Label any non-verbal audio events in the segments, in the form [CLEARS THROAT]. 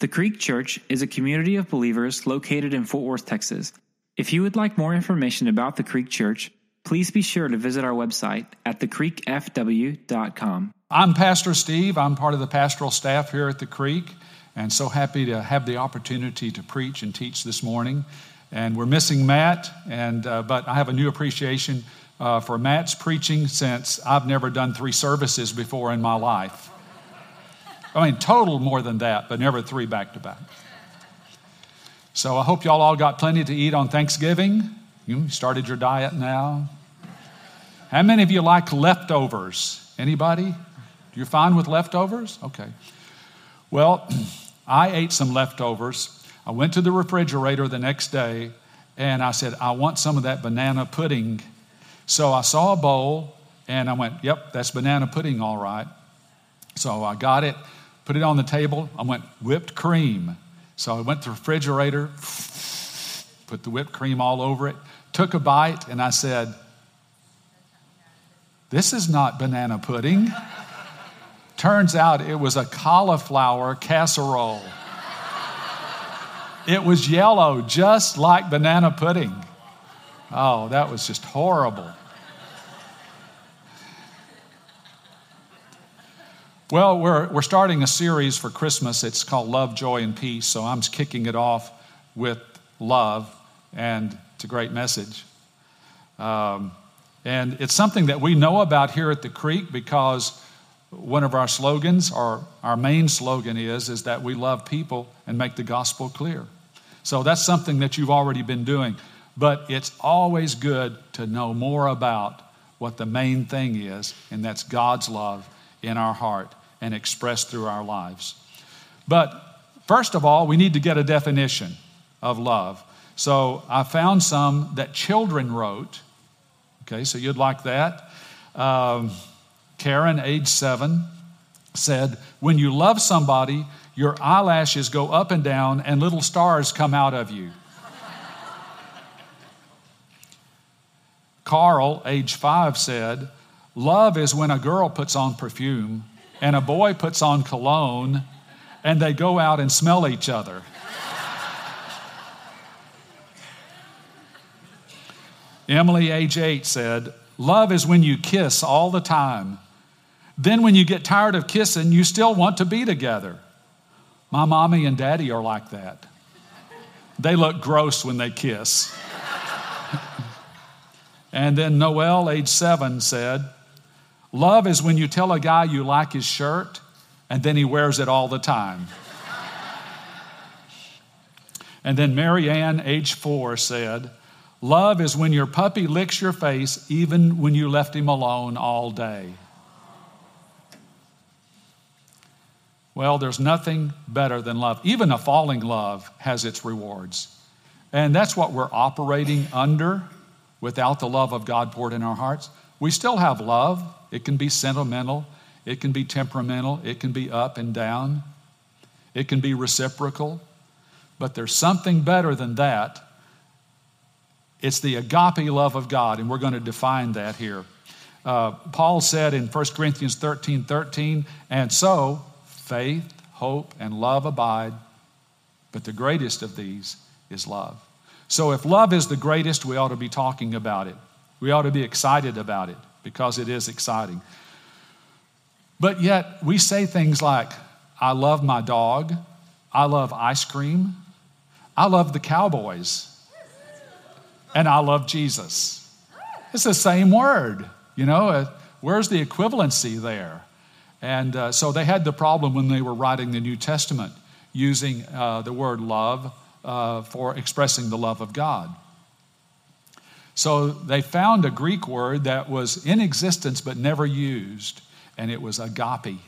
The Creek Church is a community of believers located in Fort Worth, Texas. If you would like more information about the Creek Church, please be sure to visit our website at thecreekfw.com. I'm Pastor Steve. I'm part of the pastoral staff here at the Creek, and so happy to have the opportunity to preach and teach this morning. And we're missing Matt, and uh, but I have a new appreciation uh, for Matt's preaching since I've never done three services before in my life. I mean, total more than that, but never three back to back. So I hope y'all all got plenty to eat on Thanksgiving. You started your diet now. How many of you like leftovers? Anybody? You're fine with leftovers? Okay. Well, [CLEARS THROAT] I ate some leftovers. I went to the refrigerator the next day and I said, I want some of that banana pudding. So I saw a bowl and I went, Yep, that's banana pudding, all right. So I got it put it on the table. I went, whipped cream. So I went to the refrigerator, put the whipped cream all over it, took a bite, and I said, This is not banana pudding. Turns out it was a cauliflower casserole. It was yellow, just like banana pudding. Oh, that was just horrible. Well, we're, we're starting a series for Christmas. It's called Love, Joy, and Peace. So I'm kicking it off with love, and it's a great message. Um, and it's something that we know about here at the Creek because one of our slogans, or our main slogan is, is that we love people and make the gospel clear. So that's something that you've already been doing. But it's always good to know more about what the main thing is, and that's God's love in our heart and expressed through our lives. But first of all, we need to get a definition of love. So I found some that children wrote. Okay, so you'd like that. Um, Karen, age seven, said, When you love somebody, your eyelashes go up and down and little stars come out of you. Carl, age five, said, Love is when a girl puts on perfume and a boy puts on cologne and they go out and smell each other. Emily, age eight, said, Love is when you kiss all the time. Then, when you get tired of kissing, you still want to be together. My mommy and daddy are like that. They look gross when they kiss. [LAUGHS] and then Noel, age seven, said, Love is when you tell a guy you like his shirt and then he wears it all the time. and then Mary Ann, age four, said, Love is when your puppy licks your face even when you left him alone all day. Well, there's nothing better than love. Even a falling love has its rewards. And that's what we're operating under without the love of God poured in our hearts. We still have love, it can be sentimental, it can be temperamental, it can be up and down, it can be reciprocal. But there's something better than that. It's the agape love of God, and we're going to define that here. Uh, Paul said in 1 Corinthians 13 13, and so faith, hope, and love abide, but the greatest of these is love. So if love is the greatest, we ought to be talking about it. We ought to be excited about it because it is exciting. But yet, we say things like, I love my dog, I love ice cream, I love the Cowboys, and I love Jesus. It's the same word, you know. Uh, where's the equivalency there? And uh, so they had the problem when they were writing the New Testament using uh, the word love uh, for expressing the love of God. So they found a Greek word that was in existence but never used, and it was agape.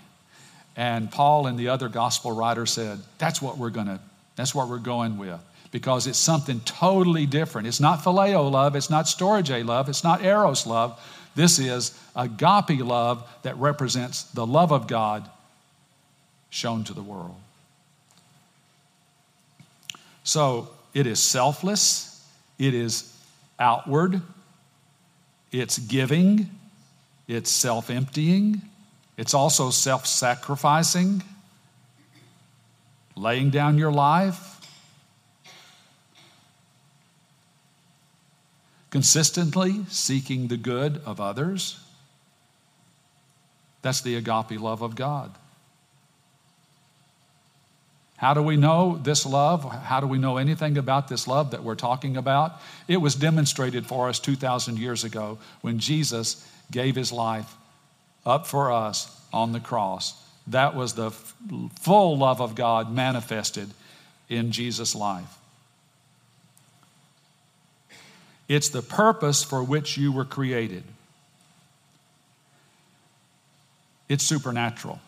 And Paul and the other gospel writer said, that's what we're gonna, that's what we're going with. Because it's something totally different. It's not phileo love, it's not storge love, it's not eros love. This is agape love that represents the love of God shown to the world. So it is selfless, it is outward, it's giving, it's self emptying, it's also self sacrificing. laying down your life, consistently seeking the good of others. That's the agape love of God. How do we know this love? How do we know anything about this love that we're talking about? It was demonstrated for us 2,000 years ago when Jesus gave his life up for us on the cross. That was the full love of God manifested in Jesus' life. It's the purpose for which you were created. It's supernatural.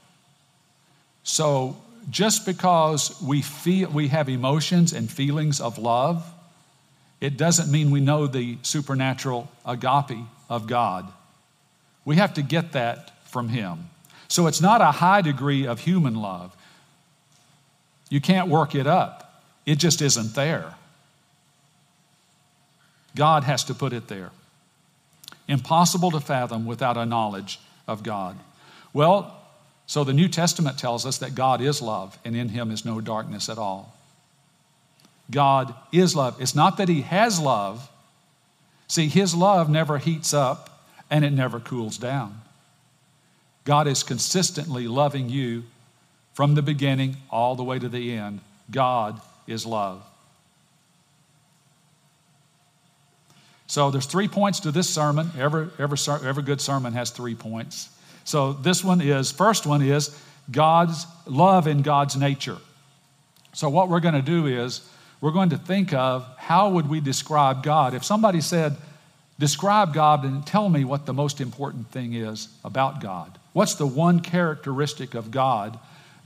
So just because we feel we have emotions and feelings of love, it doesn't mean we know the supernatural agape of God. We have to get that from Him. So it's not a high degree of human love. You can't work it up, it just isn't there. God has to put it there. Impossible to fathom without a knowledge of God. Well, so the New Testament tells us that God is love, and in him is no darkness at all. God is love. It's not that he has love. See, his love never heats up and it never cools down. God is consistently loving you from the beginning all the way to the end. God is love. So there's three points to this sermon. Every, every, every good sermon has three points. So this one is, first one is God's love in God's nature. So what we're going to do is we're going to think of how would we describe God? If somebody said, describe God and tell me what the most important thing is about God. What's the one characteristic of God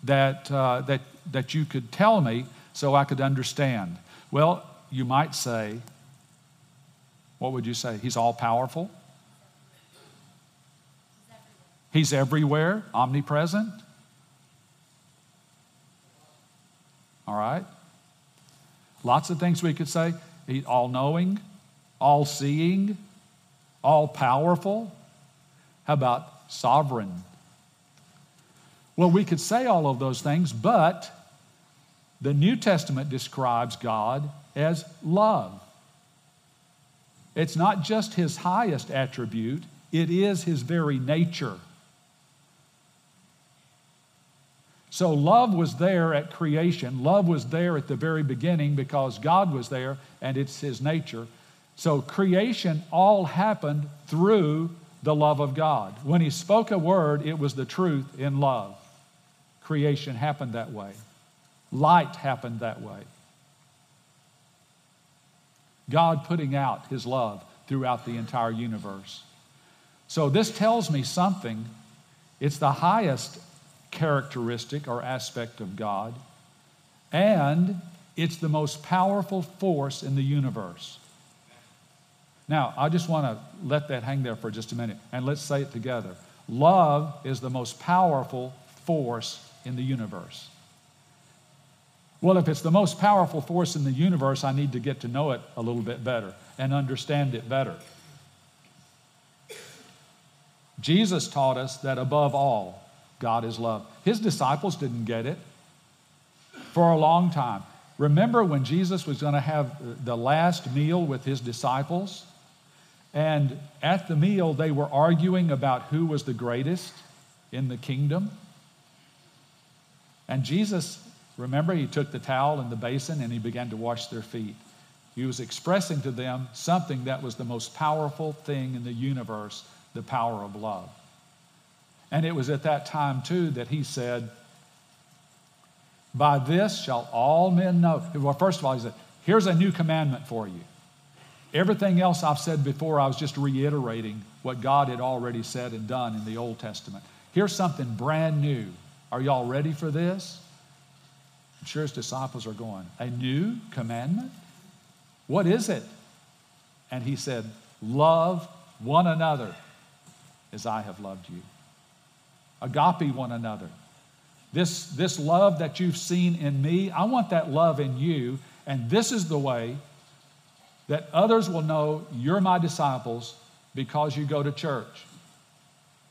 that, uh, that, that you could tell me so I could understand? Well, you might say, what would you say? He's all powerful. He's everywhere, omnipresent. All right? Lots of things we could say. He's all knowing, all seeing, all powerful. How about sovereign? Well, we could say all of those things, but the New Testament describes God as love. It's not just his highest attribute, it is his very nature. So, love was there at creation. Love was there at the very beginning because God was there and it's His nature. So, creation all happened through the love of God. When He spoke a word, it was the truth in love. Creation happened that way, light happened that way. God putting out His love throughout the entire universe. So, this tells me something. It's the highest characteristic or aspect of God, and it's the most powerful force in the universe. Now, I just want to let that hang there for just a minute, and let's say it together. Love is the most powerful force in the universe. Well, if it's the most powerful force in the universe, I need to get to know it a little bit better and understand it better. Jesus taught us that above all, God is love. His disciples didn't get it for a long time. Remember when Jesus was going to have the last meal with his disciples? And at the meal, they were arguing about who was the greatest in the kingdom. And Jesus, remember, he took the towel and the basin and he began to wash their feet. He was expressing to them something that was the most powerful thing in the universe the power of love. And it was at that time, too, that he said, By this shall all men know. Well, first of all, he said, Here's a new commandment for you. Everything else I've said before, I was just reiterating what God had already said and done in the Old Testament. Here's something brand new. Are y'all ready for this? I'm sure his disciples are going, A new commandment? What is it? And he said, Love one another as I have loved you agape one another. This, this love that you've seen in me, I want that love in you. And this is the way that others will know you're my disciples because you go to church.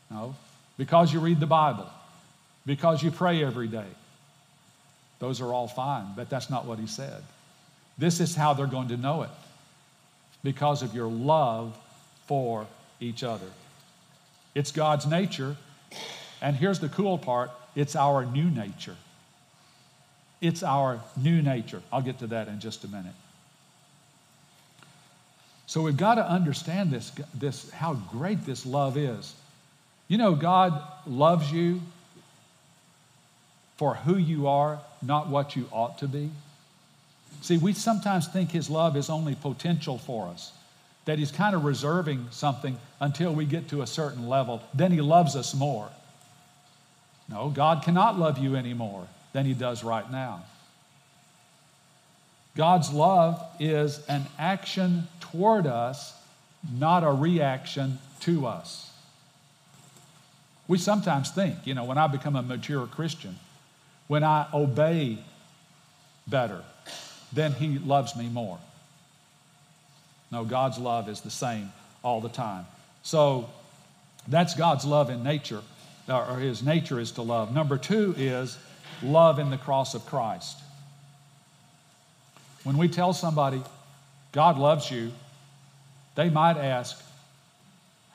No, because you read the Bible, because you pray every day. Those are all fine, but that's not what he said. This is how they're going to know it because of your love for each other. It's God's nature, and here's the cool part it's our new nature. It's our new nature. I'll get to that in just a minute. So we've got to understand this, this how great this love is. You know, God loves you for who you are, not what you ought to be. See, we sometimes think His love is only potential for us, that He's kind of reserving something until we get to a certain level. Then He loves us more. No, God cannot love you any more than He does right now. God's love is an action toward us, not a reaction to us. We sometimes think, you know, when I become a mature Christian, when I obey better, then He loves me more. No, God's love is the same all the time. So that's God's love in nature, or His nature is to love. Number two is love in the cross of Christ. When we tell somebody, God loves you, they might ask,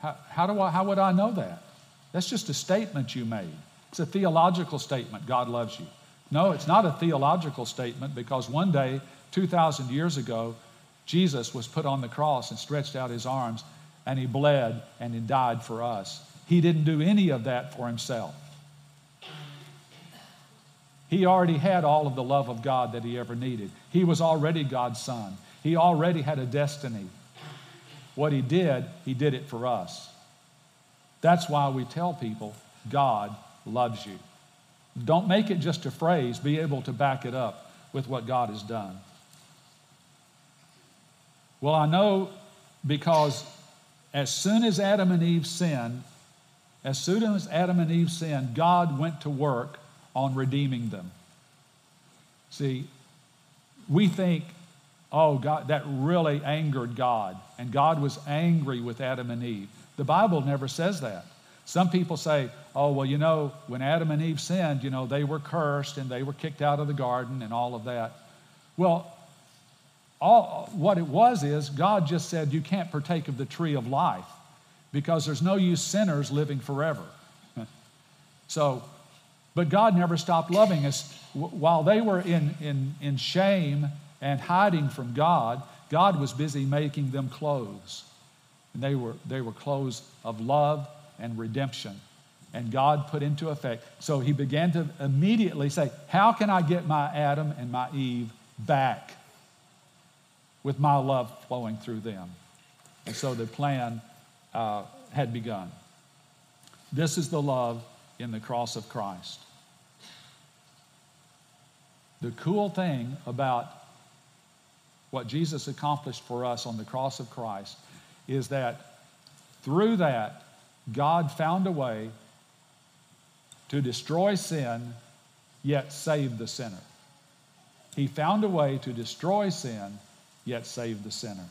how, how, do I, how would I know that? That's just a statement you made. It's a theological statement, God loves you. No, it's not a theological statement because one day, 2,000 years ago, Jesus was put on the cross and stretched out his arms and he bled and he died for us. He didn't do any of that for himself. He already had all of the love of God that he ever needed. He was already God's son. He already had a destiny. What he did, he did it for us. That's why we tell people God loves you. Don't make it just a phrase, be able to back it up with what God has done. Well, I know because as soon as Adam and Eve sinned, as soon as Adam and Eve sinned, God went to work on redeeming them. See, we think, oh, God, that really angered God, and God was angry with Adam and Eve. The Bible never says that. Some people say, oh, well, you know, when Adam and Eve sinned, you know, they were cursed and they were kicked out of the garden and all of that. Well, all, what it was is God just said, you can't partake of the tree of life because there's no use sinners living forever. [LAUGHS] so, but God never stopped loving us. While they were in, in, in shame and hiding from God, God was busy making them clothes. And they were, they were clothes of love and redemption. And God put into effect. So he began to immediately say, How can I get my Adam and my Eve back with my love flowing through them? And so the plan uh, had begun. This is the love in the cross of Christ. The cool thing about what Jesus accomplished for us on the cross of Christ is that through that, God found a way to destroy sin, yet save the sinner. He found a way to destroy sin, yet save the sinner.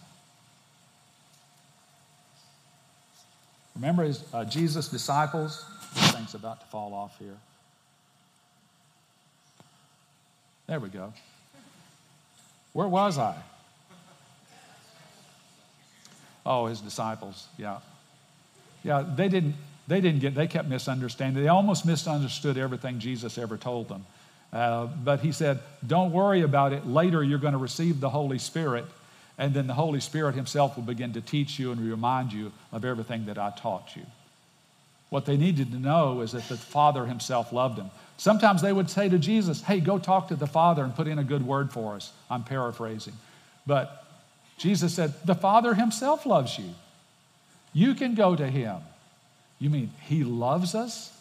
Remember his, uh, Jesus' disciples? This thing's about to fall off here. There we go. Where was I? Oh, his disciples, yeah. Yeah, they didn't, they didn't get, they kept misunderstanding. They almost misunderstood everything Jesus ever told them. Uh, but he said, Don't worry about it. Later, you're going to receive the Holy Spirit, and then the Holy Spirit Himself will begin to teach you and remind you of everything that I taught you. What they needed to know is that the Father Himself loved them. Sometimes they would say to Jesus, Hey, go talk to the Father and put in a good word for us. I'm paraphrasing. But Jesus said, The Father Himself loves you. You can go to Him. You mean He loves us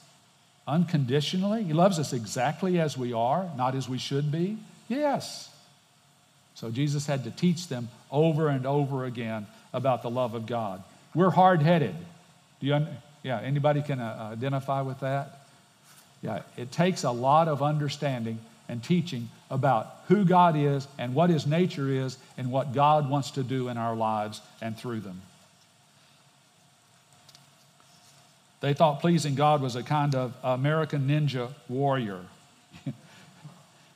unconditionally? He loves us exactly as we are, not as we should be? Yes. So Jesus had to teach them over and over again about the love of God. We're hard headed. Do you, yeah, anybody can uh, identify with that? Yeah, it takes a lot of understanding and teaching about who God is and what His nature is and what God wants to do in our lives and through them. They thought pleasing God was a kind of American ninja warrior. [LAUGHS]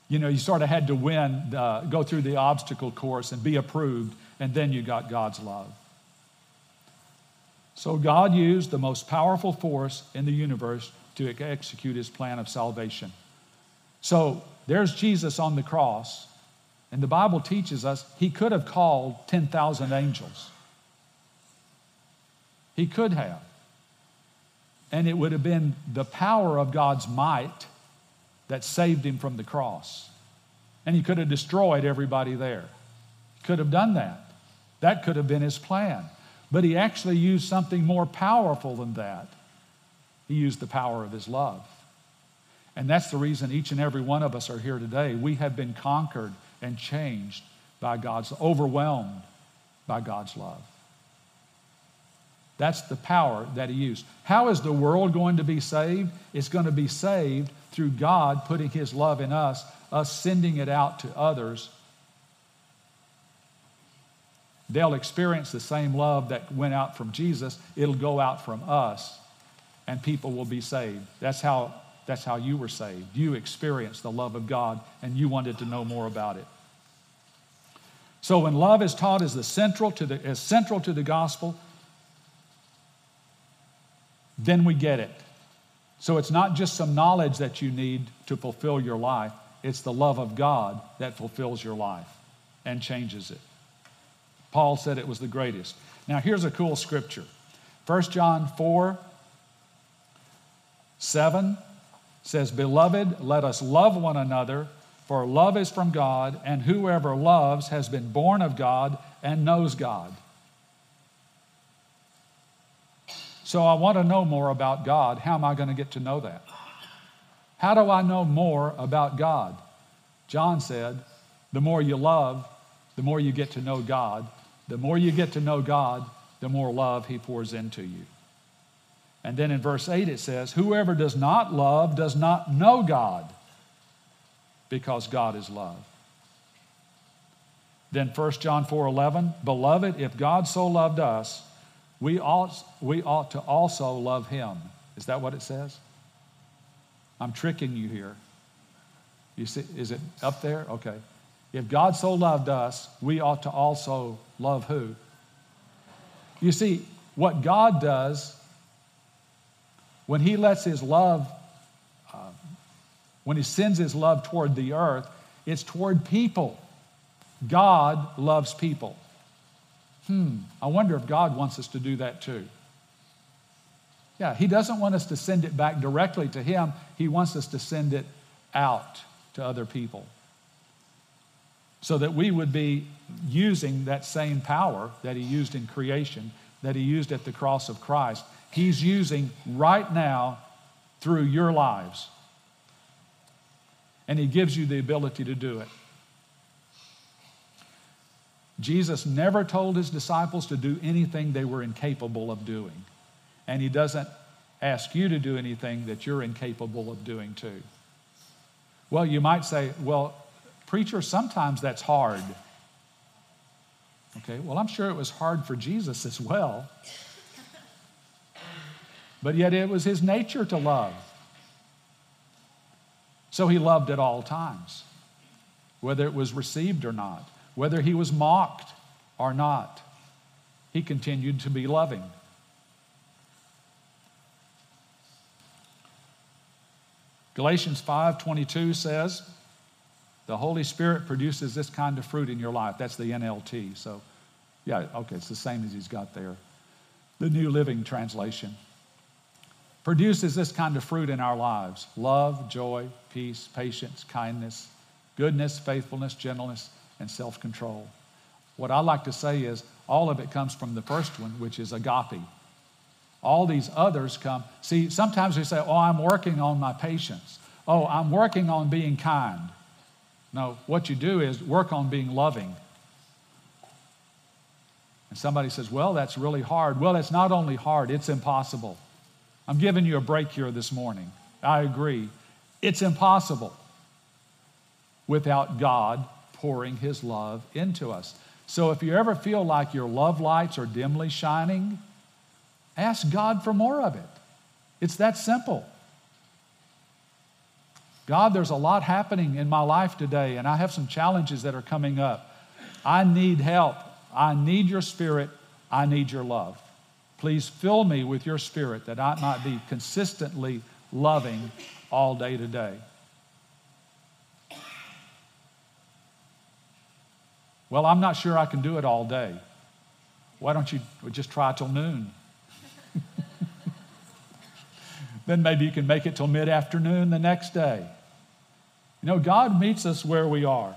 You know, you sort of had to win, uh, go through the obstacle course and be approved, and then you got God's love. So God used the most powerful force in the universe to execute his plan of salvation. So there's Jesus on the cross, and the Bible teaches us he could have called 10,000 angels. He could have. And it would have been the power of God's might that saved him from the cross. And he could have destroyed everybody there. He could have done that. That could have been his plan. But he actually used something more powerful than that. He used the power of his love. And that's the reason each and every one of us are here today. We have been conquered and changed by God's, overwhelmed by God's love. That's the power that he used. How is the world going to be saved? It's going to be saved through God putting his love in us, us sending it out to others. They'll experience the same love that went out from Jesus, it'll go out from us, and people will be saved. That's how, that's how you were saved. You experienced the love of God, and you wanted to know more about it. So when love is taught as, the central to the, as central to the gospel, then we get it. So it's not just some knowledge that you need to fulfill your life, it's the love of God that fulfills your life and changes it. Paul said it was the greatest. Now, here's a cool scripture 1 John 4 7 says, Beloved, let us love one another, for love is from God, and whoever loves has been born of God and knows God. So I want to know more about God. How am I going to get to know that? How do I know more about God? John said, the more you love, the more you get to know God. The more you get to know God, the more love He pours into you. And then in verse 8 it says, Whoever does not love does not know God, because God is love. Then 1 John 4 11, Beloved, if God so loved us, we ought, we ought to also love him. Is that what it says? I'm tricking you here. You see, is it up there? Okay. If God so loved us, we ought to also love who? You see, what God does when He lets His love, uh, when He sends His love toward the earth, it's toward people. God loves people. Hmm, I wonder if God wants us to do that too. Yeah, He doesn't want us to send it back directly to Him, He wants us to send it out to other people. So that we would be using that same power that He used in creation, that He used at the cross of Christ, He's using right now through your lives. And He gives you the ability to do it. Jesus never told his disciples to do anything they were incapable of doing. And he doesn't ask you to do anything that you're incapable of doing too. Well, you might say, well, preacher, sometimes that's hard. Okay, well, I'm sure it was hard for Jesus as well. But yet it was his nature to love. So he loved at all times, whether it was received or not whether he was mocked or not, he continued to be loving. Galatians 5:22 says, "The Holy Spirit produces this kind of fruit in your life." That's the NLT. So, yeah, okay, it's the same as he's got there. The New Living Translation produces this kind of fruit in our lives: love, joy, peace, patience, kindness, goodness, faithfulness, gentleness, and self control. What I like to say is all of it comes from the first one, which is agape. All these others come. See, sometimes we say, Oh, I'm working on my patience. Oh, I'm working on being kind. No, what you do is work on being loving. And somebody says, Well, that's really hard. Well, it's not only hard, it's impossible. I'm giving you a break here this morning. I agree. It's impossible without God pouring his love into us. So if you ever feel like your love lights are dimly shining, ask God for more of it. It's that simple. God, there's a lot happening in my life today, and I have some challenges that are coming up. I need help. I need your spirit. I need your love. Please fill me with your spirit that I might be consistently loving all day today. Well, I'm not sure I can do it all day. Why don't you just try till noon? [LAUGHS] then maybe you can make it till mid afternoon the next day. You know, God meets us where we are.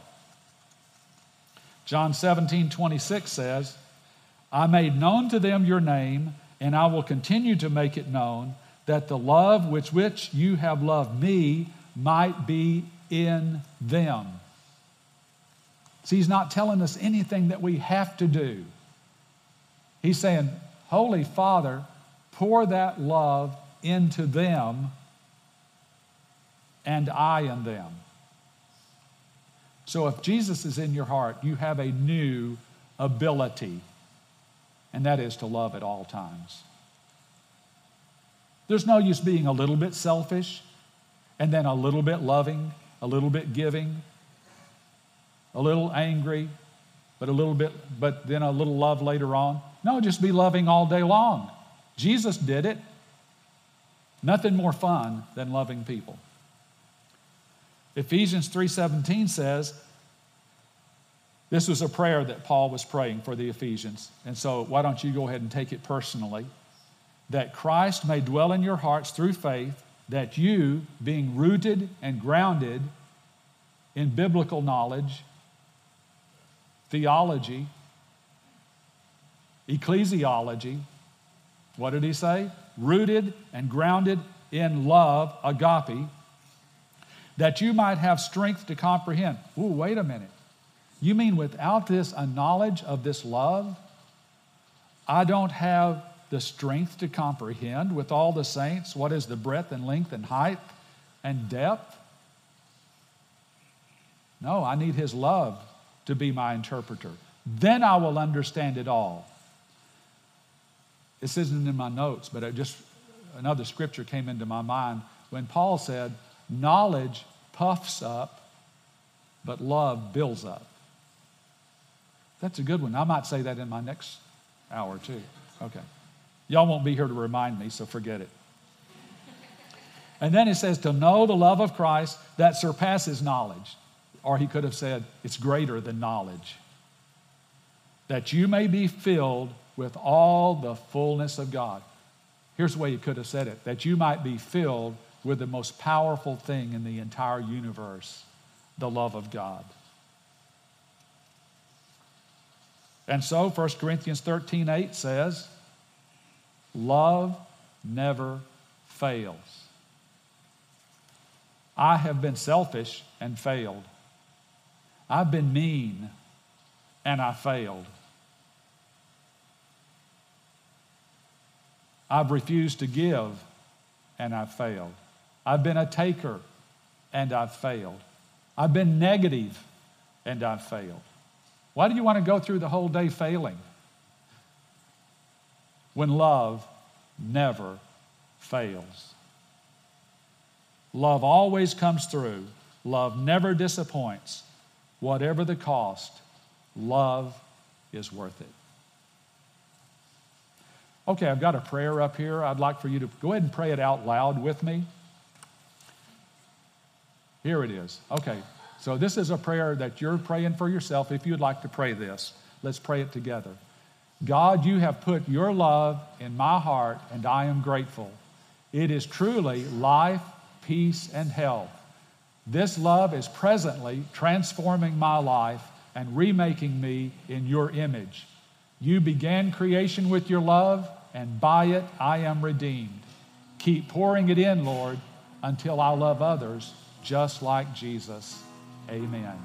John 17, 26 says, I made known to them your name, and I will continue to make it known, that the love with which you have loved me might be in them. See, he's not telling us anything that we have to do. He's saying, Holy Father, pour that love into them and I in them. So if Jesus is in your heart, you have a new ability, and that is to love at all times. There's no use being a little bit selfish and then a little bit loving, a little bit giving, a little angry, but a little bit, but then a little love later on. No, just be loving all day long. Jesus did it. Nothing more fun than loving people. Ephesians 3:17 says this was a prayer that Paul was praying for the Ephesians. And so why don't you go ahead and take it personally? That Christ may dwell in your hearts through faith, that you, being rooted and grounded in biblical knowledge, theology, ecclesiology. What did he say? Rooted and grounded in love, agape, that you might have strength to comprehend. Ooh, wait a minute. You mean without this a knowledge of this love, I don't have the strength to comprehend with all the saints what is the breadth and length and height and depth? No, I need his love to be my interpreter. Then I will understand it all. This isn't in my notes, but just another scripture came into my mind when Paul said, Knowledge puffs up, but love builds up. That's a good one. I might say that in my next hour, too. Okay. Y'all won't be here to remind me, so forget it. And then it says, to know the love of Christ that surpasses knowledge. Or he could have said, It's greater than knowledge. That you may be filled with all the fullness of God. Here's the way he could have said it that you might be filled with the most powerful thing in the entire universe the love of God. And so 1 Corinthians 13 8 says, Love never fails. I have been selfish and failed. I've been mean and I failed. I've refused to give and I've failed. I've been a taker and I've failed. I've been negative and I've failed. Why do you want to go through the whole day failing? When love never fails. Love always comes through. Love never disappoints. Whatever the cost, love is worth it. Okay, I've got a prayer up here. I'd like for you to go ahead and pray it out loud with me. Here it is. Okay, so this is a prayer that you're praying for yourself if you'd like to pray this. Let's pray it together. God, you have put your love in my heart, and I am grateful. It is truly life, peace, and health. This love is presently transforming my life and remaking me in your image. You began creation with your love, and by it I am redeemed. Keep pouring it in, Lord, until I love others just like Jesus. Amen.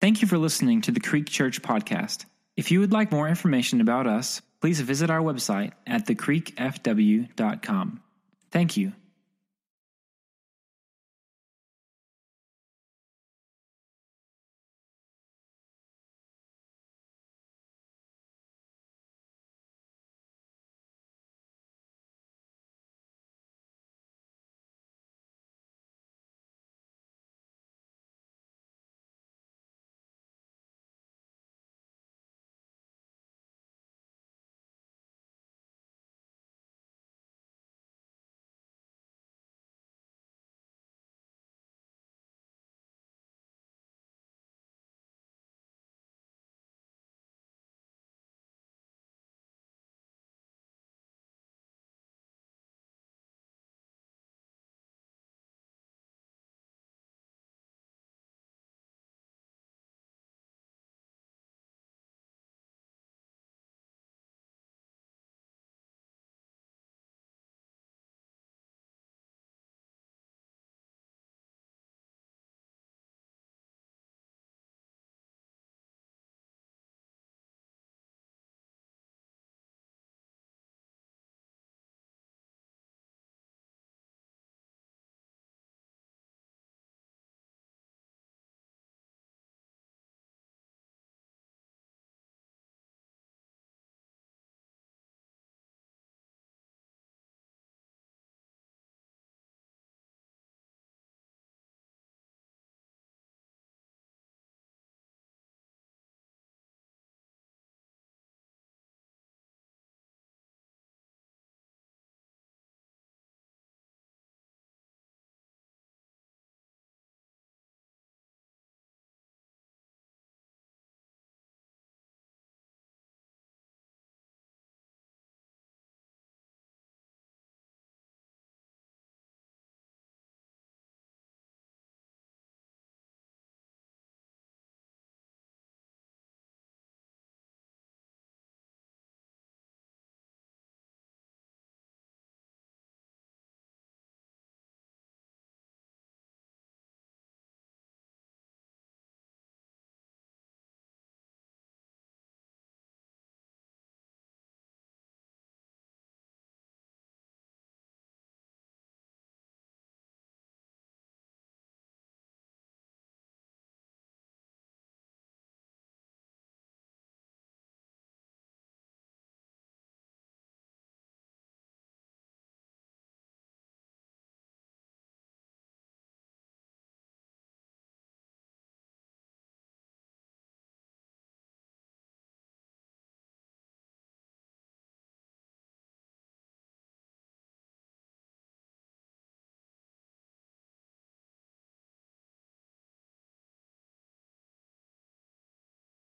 Thank you for listening to the Creek Church podcast. If you would like more information about us, please visit our website at thecreekfw.com. Thank you